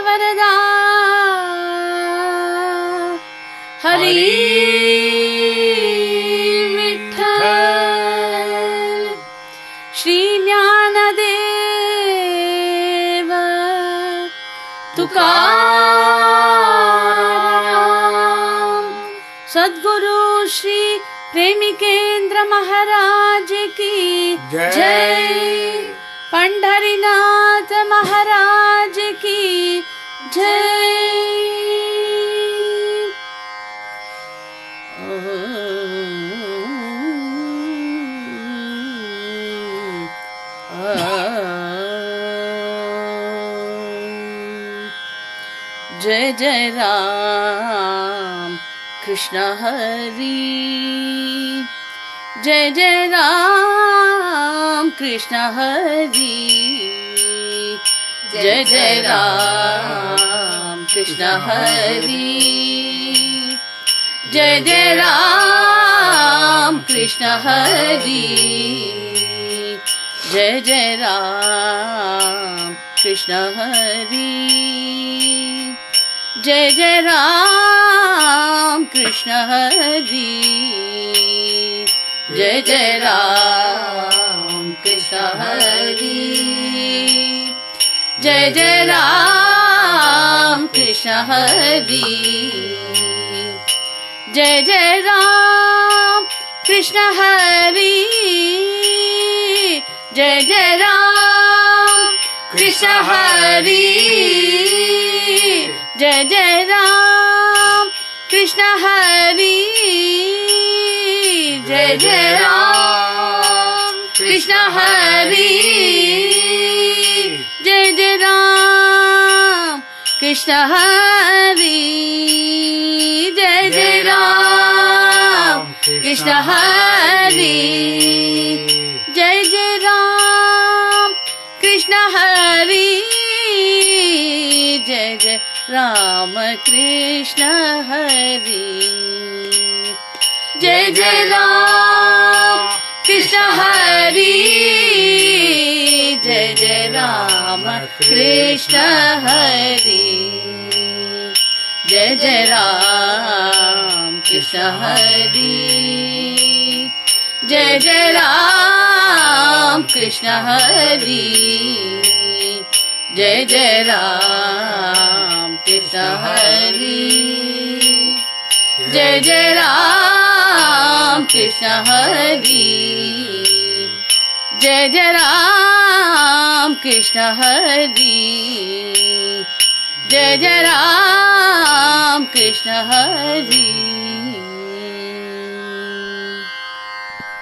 Varada. Hari Vitthal Shri Gyandev. Tukaram. Sadguru Shri प्रेमिकेन्द्र Maharaj Ki Jai. Jai. Pandharinath Maharaj Jai Jai Ram, Krishna Hari. Jai Jai Ram, Krishna Hari. Jai Jai Ram, Krishna Hari. Jai Jai Ram, Krishna Hari. Jai Jai Ram, Krishna Hari. Jai Jai Ram Krishna Hari Jai Jai Ram Krishna Hari Jai Jai Ram Krishna Hari Jai Jai Ram Krishna Hari Jai Jai Ram Krishna Hari Jai Jai Krishna Hari. Jai Jai Ram Krishna Hari. Jai Jai Ram Krishna Hari. Jai Jai Ram Krishna Hari Jai Jai Ram Krishna Hari Jai Jai Ram. Krishna Hari. Jai Jai Ram. Krishna Hari. Jai Jai Ram. Krishna Hari. Jai Jai Ram. Krishna Hari. Jai Jai Ram Krishna Hari Jai Jai Ram Krishna Hari Jai Jai Ram Krishna Hari Jai Jai Ram Krishna Hari